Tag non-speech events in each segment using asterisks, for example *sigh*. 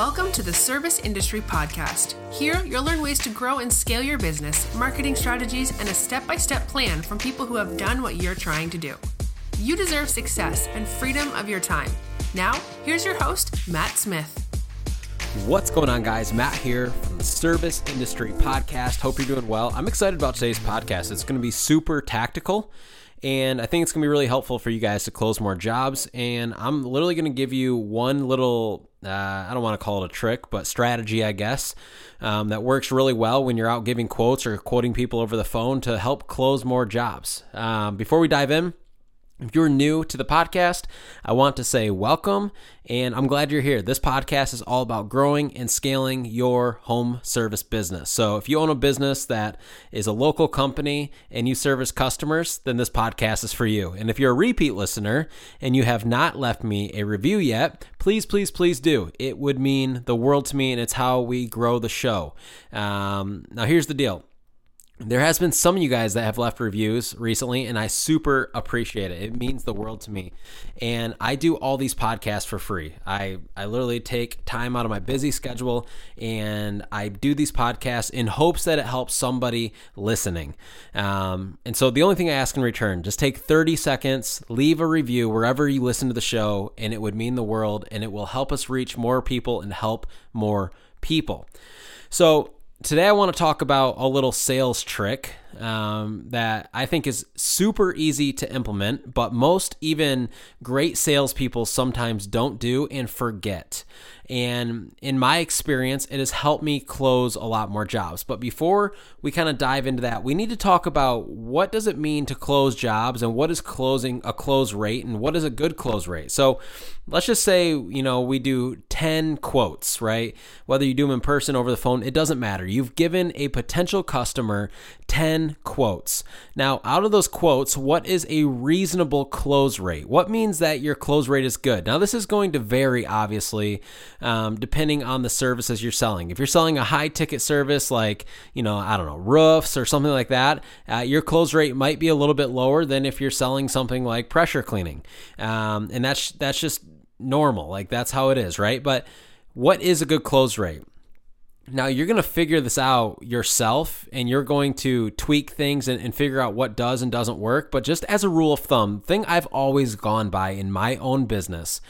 Welcome to the Service Industry Podcast. Here, you'll learn ways to grow and scale your business, marketing strategies, and a step by step plan from people who have done what you're trying to do. You deserve success and freedom of your time. Now, here's your host, Matt Smith. What's going on, guys? Matt here from the Service Industry Podcast. Hope you're doing well. I'm excited about today's podcast. It's going to be super tactical, and I think it's going to be really helpful for you guys to close more jobs. And I'm literally going to give you one little uh, I don't want to call it a trick, but strategy, I guess, um, that works really well when you're out giving quotes or quoting people over the phone to help close more jobs. Um, before we dive in, if you're new to the podcast, I want to say welcome and I'm glad you're here. This podcast is all about growing and scaling your home service business. So, if you own a business that is a local company and you service customers, then this podcast is for you. And if you're a repeat listener and you have not left me a review yet, please, please, please do. It would mean the world to me and it's how we grow the show. Um, now, here's the deal there has been some of you guys that have left reviews recently and i super appreciate it. It means the world to me. And i do all these podcasts for free. I i literally take time out of my busy schedule and i do these podcasts in hopes that it helps somebody listening. Um, and so the only thing i ask in return just take 30 seconds leave a review wherever you listen to the show and it would mean the world and it will help us reach more people and help more people. So today I want to talk about a little sales trick um, that I think is super easy to implement, but most even great salespeople sometimes don't do and forget. And in my experience, it has helped me close a lot more jobs. But before we kind of dive into that, we need to talk about what does it mean to close jobs and what is closing a close rate and what is a good close rate. So let's just say, you know, we do 10 quotes, right? Whether you do them in person over the phone, it doesn't matter. You've given a potential customer 10 quotes. Now, out of those quotes, what is a reasonable close rate? What means that your close rate is good? Now, this is going to vary, obviously, um, depending on the services you're selling. If you're selling a high ticket service like, you know, I don't know, roofs or something like that, uh, your close rate might be a little bit lower than if you're selling something like pressure cleaning. Um, and that's, that's just normal. Like, that's how it is, right? But what is a good close rate? Now you're going to figure this out yourself and you're going to tweak things and, and, figure out what does and doesn't work. But just as a rule of thumb, thing I've always gone by in my own business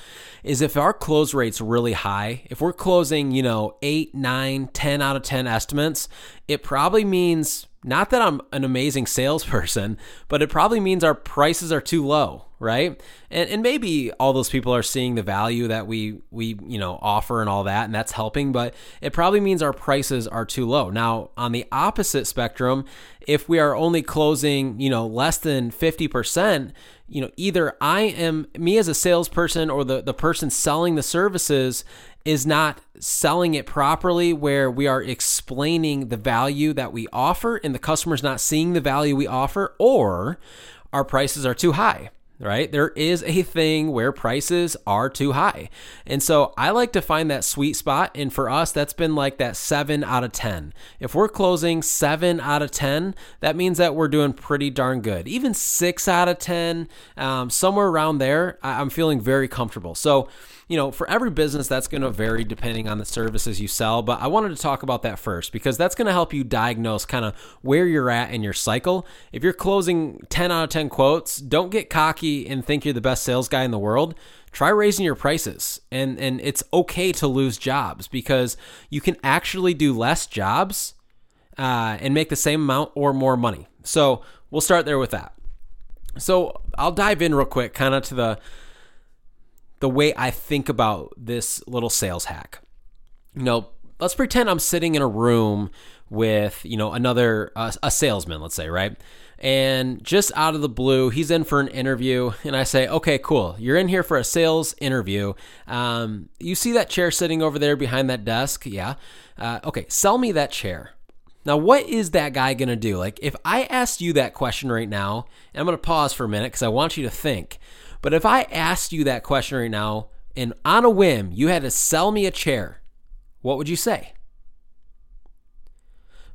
is if our close rate's really high, if we're closing, you know, eight, nine, 10 out of 10 estimates, it probably means not that I'm an amazing salesperson, *laughs* but it probably means our prices are too low right? And and maybe all those people are seeing the value that we we you know offer and all that, and that's helping. But it probably means our prices are too low. Now on the opposite spectrum, if we are only closing you know less than fifty percent, you know either I am me as a salesperson or the the person selling the services is not selling it properly where we are explaining the value that we offer and the customer's not seeing the value we offer or our prices are too high right? There is a thing where prices are too high. And so I like to find that sweet spot. And for us, that's been like that seven out of 10. If we're closing seven out of 10, that means that we're doing pretty darn good. Even six out of 10, um, somewhere around there, I'm feeling very comfortable. So, you know, for every business, that's going to vary depending on the services you sell. But I wanted to talk about that first because that's going to help you diagnose kind of where you're at in your cycle. If you're closing 10 out of 10 quotes, don't get cocky and think you're the best sales guy in the world try raising your prices and and it's okay to lose jobs because you can actually do less jobs uh, and make the same amount or more money so we'll start there with that so i'll dive in real quick kind of to the the way I think about this little sales hack. You know, let's pretend I'm sitting in a room with, you know, another uh, a salesman, let's say, right? And just out of the blue, he's in for an interview, and I say, "Okay, cool. You're in here for a sales interview. Um, you see that chair sitting over there behind that desk? Yeah. Uh, okay, sell me that chair." Now, what is that guy to do? Like, if I asked you that question right now, and I'm to pause for a minute because I want you to think. But if I asked you that question right now and on a whim you had to sell me a chair, what would you say?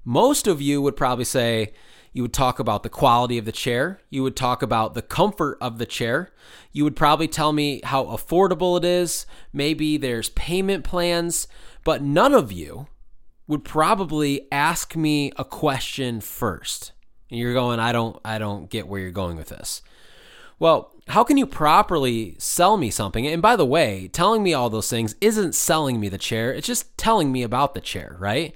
Most of you would probably say, You would talk about the quality of the chair. You would talk about the comfort of the chair. You would probably tell me how affordable it is. Maybe there's payment plans, but none of you would probably ask me a question first. And you're going, I don't I don't get where you're going with this. Well, how can you properly sell me something? And by the way, telling me all those things isn't selling me the chair, it's just telling me about the chair, right?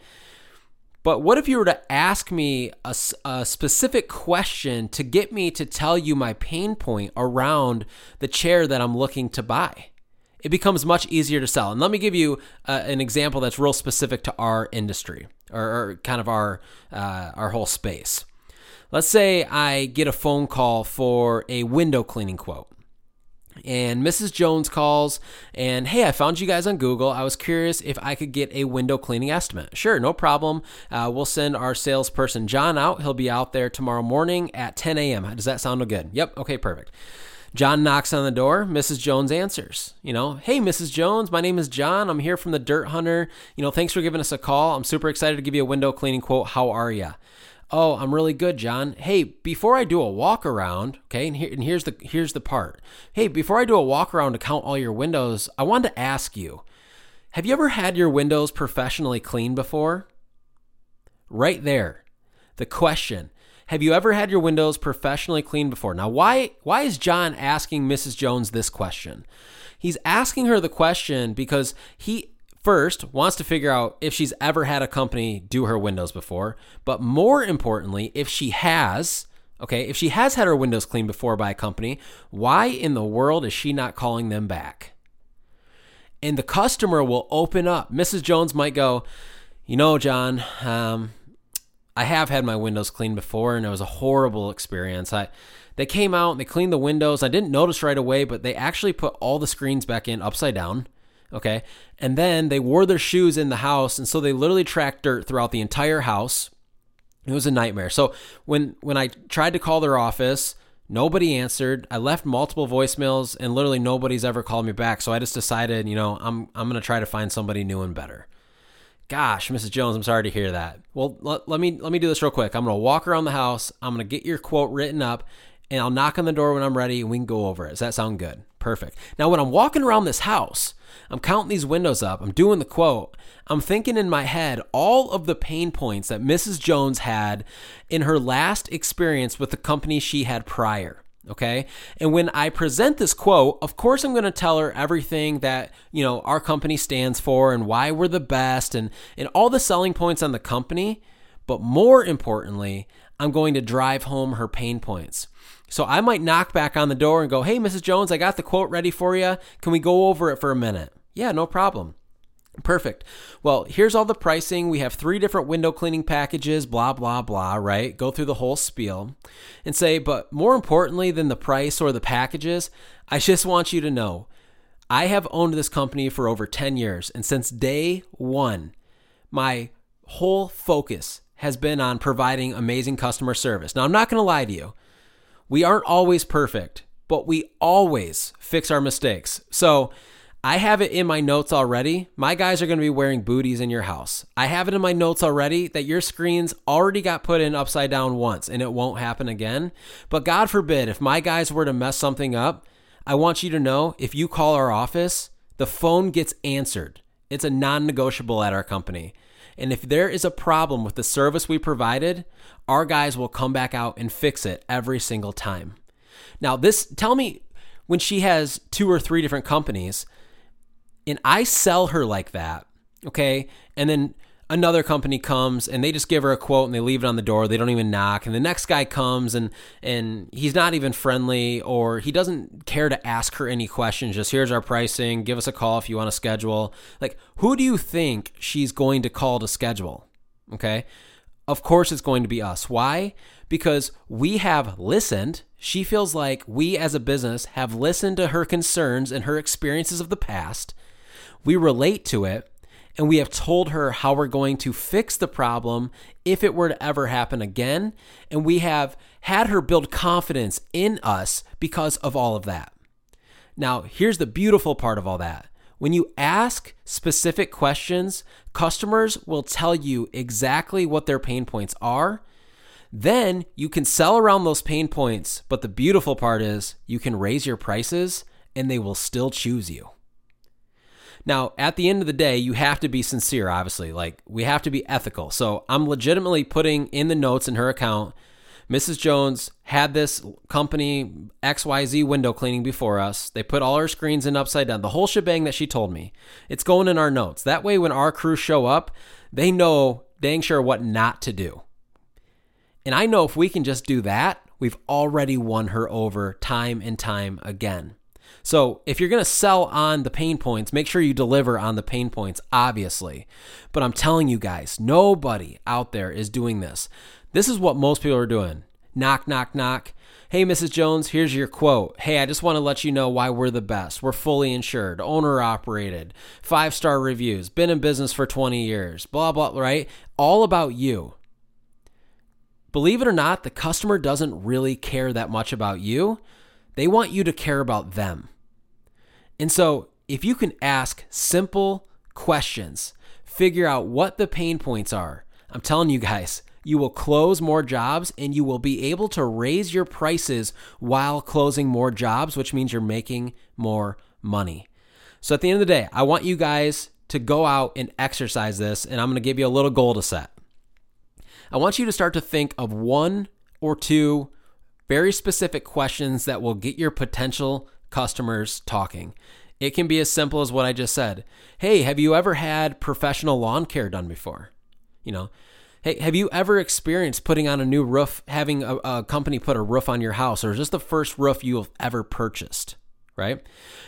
But what if you were to ask me a, a, specific question to get me to tell you my pain point around the chair that I'm looking to buy? It becomes much easier to sell. And let me give you uh, an example that's real specific to our industry or, or kind of our uh, our whole space. Let's say I get a phone call for a window cleaning quote. And Mrs. Jones calls and, hey, I found you guys on Google. I was curious if I could get a window cleaning estimate. Sure, no problem. Uh, we'll send our salesperson John out. He'll be out there tomorrow morning at 10 a.m. Does that sound good? Yep. Okay, perfect. John knocks on the door. Mrs. Jones answers. You know, hey, Mrs. Jones, my name is John. I'm here from the Dirt Hunter. You know, thanks for giving us a call. I'm super excited to give you a window cleaning quote. How are you? Oh, I'm really good, John. Hey, before I do a walk around, okay, and, here, and here's the here's the part. Hey, before I do a walk around to count all your windows, I wanted to ask you, have you ever had your windows professionally cleaned before? Right there. The question. Have you ever had your windows professionally cleaned before? Now, why why is John asking Mrs. Jones this question? He's asking her the question because he First, wants to figure out if she's ever had a company do her windows before, but more importantly, if she has, okay, if she has had her windows cleaned before by a company, why in the world is she not calling them back? And the customer will open up. Mrs. Jones might go, You know, John, um, I have had my windows cleaned before and it was a horrible experience. I they came out and they cleaned the windows. I didn't notice right away, but they actually put all the screens back in upside down. Okay. And then they wore their shoes in the house. And so they literally tracked dirt throughout the entire house. It was a nightmare. So when, when I tried to call their office, nobody answered. I left multiple voicemails and literally nobody's ever called me back. So I just decided, you know, I'm, I'm going to try to find somebody new and better. Gosh, Mrs. Jones, I'm sorry to hear that. Well, let, let me let me do this real quick. I'm going to walk around the house. I'm going to get your quote written up and I'll knock on the door when I'm ready and we can go over it. Does that sound good? Perfect. Now, when I'm walking around this house, I'm counting these windows up, I'm doing the quote, I'm thinking in my head all of the pain points that Mrs. Jones had in her last experience with the company she had prior. Okay. And when I present this quote, of course, I'm going to tell her everything that, you know, our company stands for and why we're the best and, and all the selling points on the company. But more importantly, I'm going to drive home her pain points. So I might knock back on the door and go, Hey, Mrs. Jones, I got the quote ready for you. Can we go over it for a minute? Yeah, no problem. Perfect. Well, here's all the pricing. We have three different window cleaning packages, blah, blah, blah, right? Go through the whole spiel and say, but more importantly than the price or the packages, I just want you to know I have owned this company for over 10 years. And since day one, my whole focus has been on providing amazing customer service. Now, I'm not going to lie to you. We aren't always perfect, but we always fix our mistakes. So I have it in my notes already. My guys are going to be wearing booties in your house. I have it in my notes already that your screens already got put in upside down once and it won't happen again. But God forbid, if my guys were to mess something up, I want you to know if you call our office, the phone gets answered. It's a non negotiable at our company. And if there is a problem with the service we provided, our guys will come back out and fix it every single time. Now, this, tell me when she has two or three different companies and I sell her like that, okay? And then another company comes and they just give her a quote and they leave it on the door. They don't even knock. And the next guy comes and and he's not even friendly or he doesn't care to ask her any questions. Just here's our pricing. Give us a call if you want to schedule. Like, who do you think she's going to call to schedule? Okay? Of course, it's going to be us. Why? Because we have listened. She feels like we as a business have listened to her concerns and her experiences of the past. We relate to it, and we have told her how we're going to fix the problem if it were to ever happen again. And we have had her build confidence in us because of all of that. Now, here's the beautiful part of all that when you ask specific questions, customers will tell you exactly what their pain points are. Then you can sell around those pain points, but the beautiful part is you can raise your prices and they will still choose you. Now, at the end of the day, you have to be sincere, obviously. Like, we have to be ethical. So, I'm legitimately putting in the notes in her account Mrs. Jones had this company XYZ window cleaning before us. They put all our screens in upside down, the whole shebang that she told me. It's going in our notes. That way, when our crew show up, they know dang sure what not to do. And I know if we can just do that, we've already won her over time and time again. So if you're going to sell on the pain points, make sure you deliver on the pain points, obviously. But I'm telling you guys, nobody out there is doing this. This is what most people are doing. Knock, knock, knock. Hey, Mrs. Jones, here's your quote. Hey, I just want to let you know why we're the best. We're fully insured, owner operated, five star reviews, been in business for 20 years, blah, blah, right? All about you. Believe it or not, the customer doesn't really care that much about you. They want you to care about them. And so, if you can ask simple questions, figure out what the pain points are, I'm telling you guys, you will close more jobs and you will be able to raise your prices while closing more jobs, which means you're making more money. So, at the end of the day, I want you guys to go out and exercise this, and I'm to give you a little goal to set. I want you to start to think of one or two very specific questions that will get your potential customers talking. It can be as simple as what I just said. Hey, have you ever had professional lawn care done before? You know, hey, have you ever experienced putting on a new roof, having a, a company put a roof on your house, or is this the first roof you have ever purchased? Right?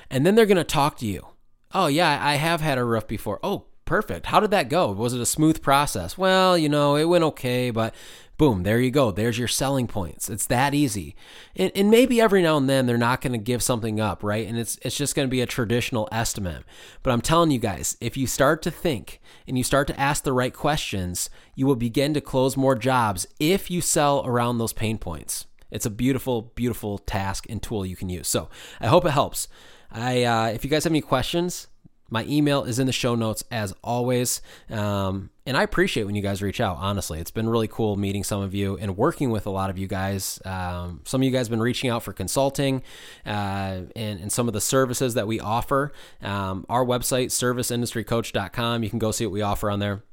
And then they're going to talk to you. Oh, yeah, I have had a roof before. Oh, perfect. How did that go? Was it a smooth process? Well, you know, it went okay, but Boom, there you go. There's your selling points. It's that easy. And, and maybe every now and then they're not going to give something up, right? And it's it's just going to be a traditional estimate. But I'm telling you guys, if you start to think and you start to ask the right questions, you will begin to close more jobs if you sell around those pain points. It's a beautiful, beautiful task and tool you can use. So I hope it helps. I uh, if you guys have any questions, my email is in the show notes as always. Um, and I appreciate when you guys reach out, honestly. It's been really cool meeting some of you and working with a lot of you guys. Um, some of you guys have been reaching out for consulting uh, and, and some of the services that we offer. Um, our website, serviceindustrycoach.com, you can go see what we offer on there.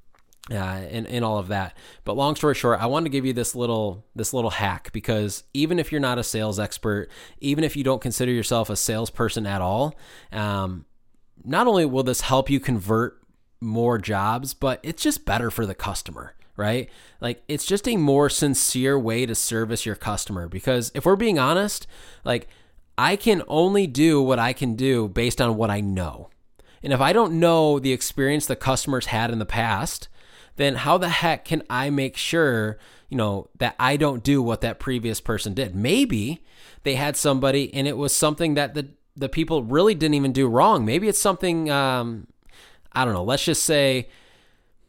Uh, and, and all of that. But long story short, I wanted to give you this little this little hack because even if you're not a sales expert, even if you don't consider yourself a salesperson at all, um, not only will this help you convert more jobs, but it's just better for the customer, right? Like it's just a more sincere way to service your customer because if we're being honest, like I can only do what I can do based on what I know. And if I don't know the experience the customers had in the past, then how the heck can I make sure, you know, that I don't do what that previous person did? Maybe they had somebody and it was something that the the people really didn't even do wrong. Maybe it's something um, I don't know. Let's just say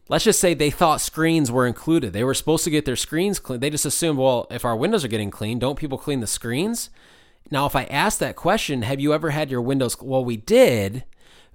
let's just say they thought screens were included. They were supposed to get their screens cleaned. They just assumed, well, if our windows are getting cleaned, don't people clean the screens? Now, if I ask that question, have you ever had your windows? Well, we did,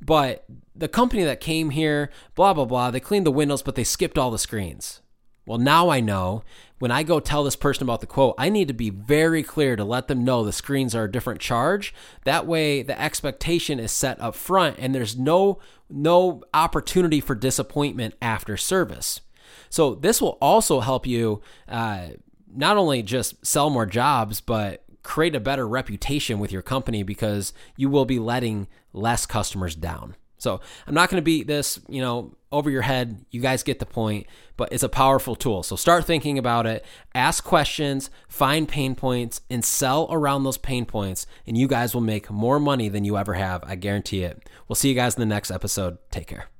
but the company that came here, blah, blah, blah, they cleaned the windows, but they skipped all the screens. Well, now I know when I go tell this person about the quote, I need to be very clear to let them know the screens are a different charge. That way the expectation is set up front and there's no no opportunity for disappointment after service. So this will also help you uh, not only just sell more jobs, but create a better reputation with your company because you will be letting less customers down. So I'm not going to beat this, you know, over your head. You guys get the point, but it's a powerful tool. So start thinking about it, ask questions, find pain points, and sell around those pain points, and you guys will make more money than you ever have. I guarantee it. We'll see you guys in the next episode. Take care.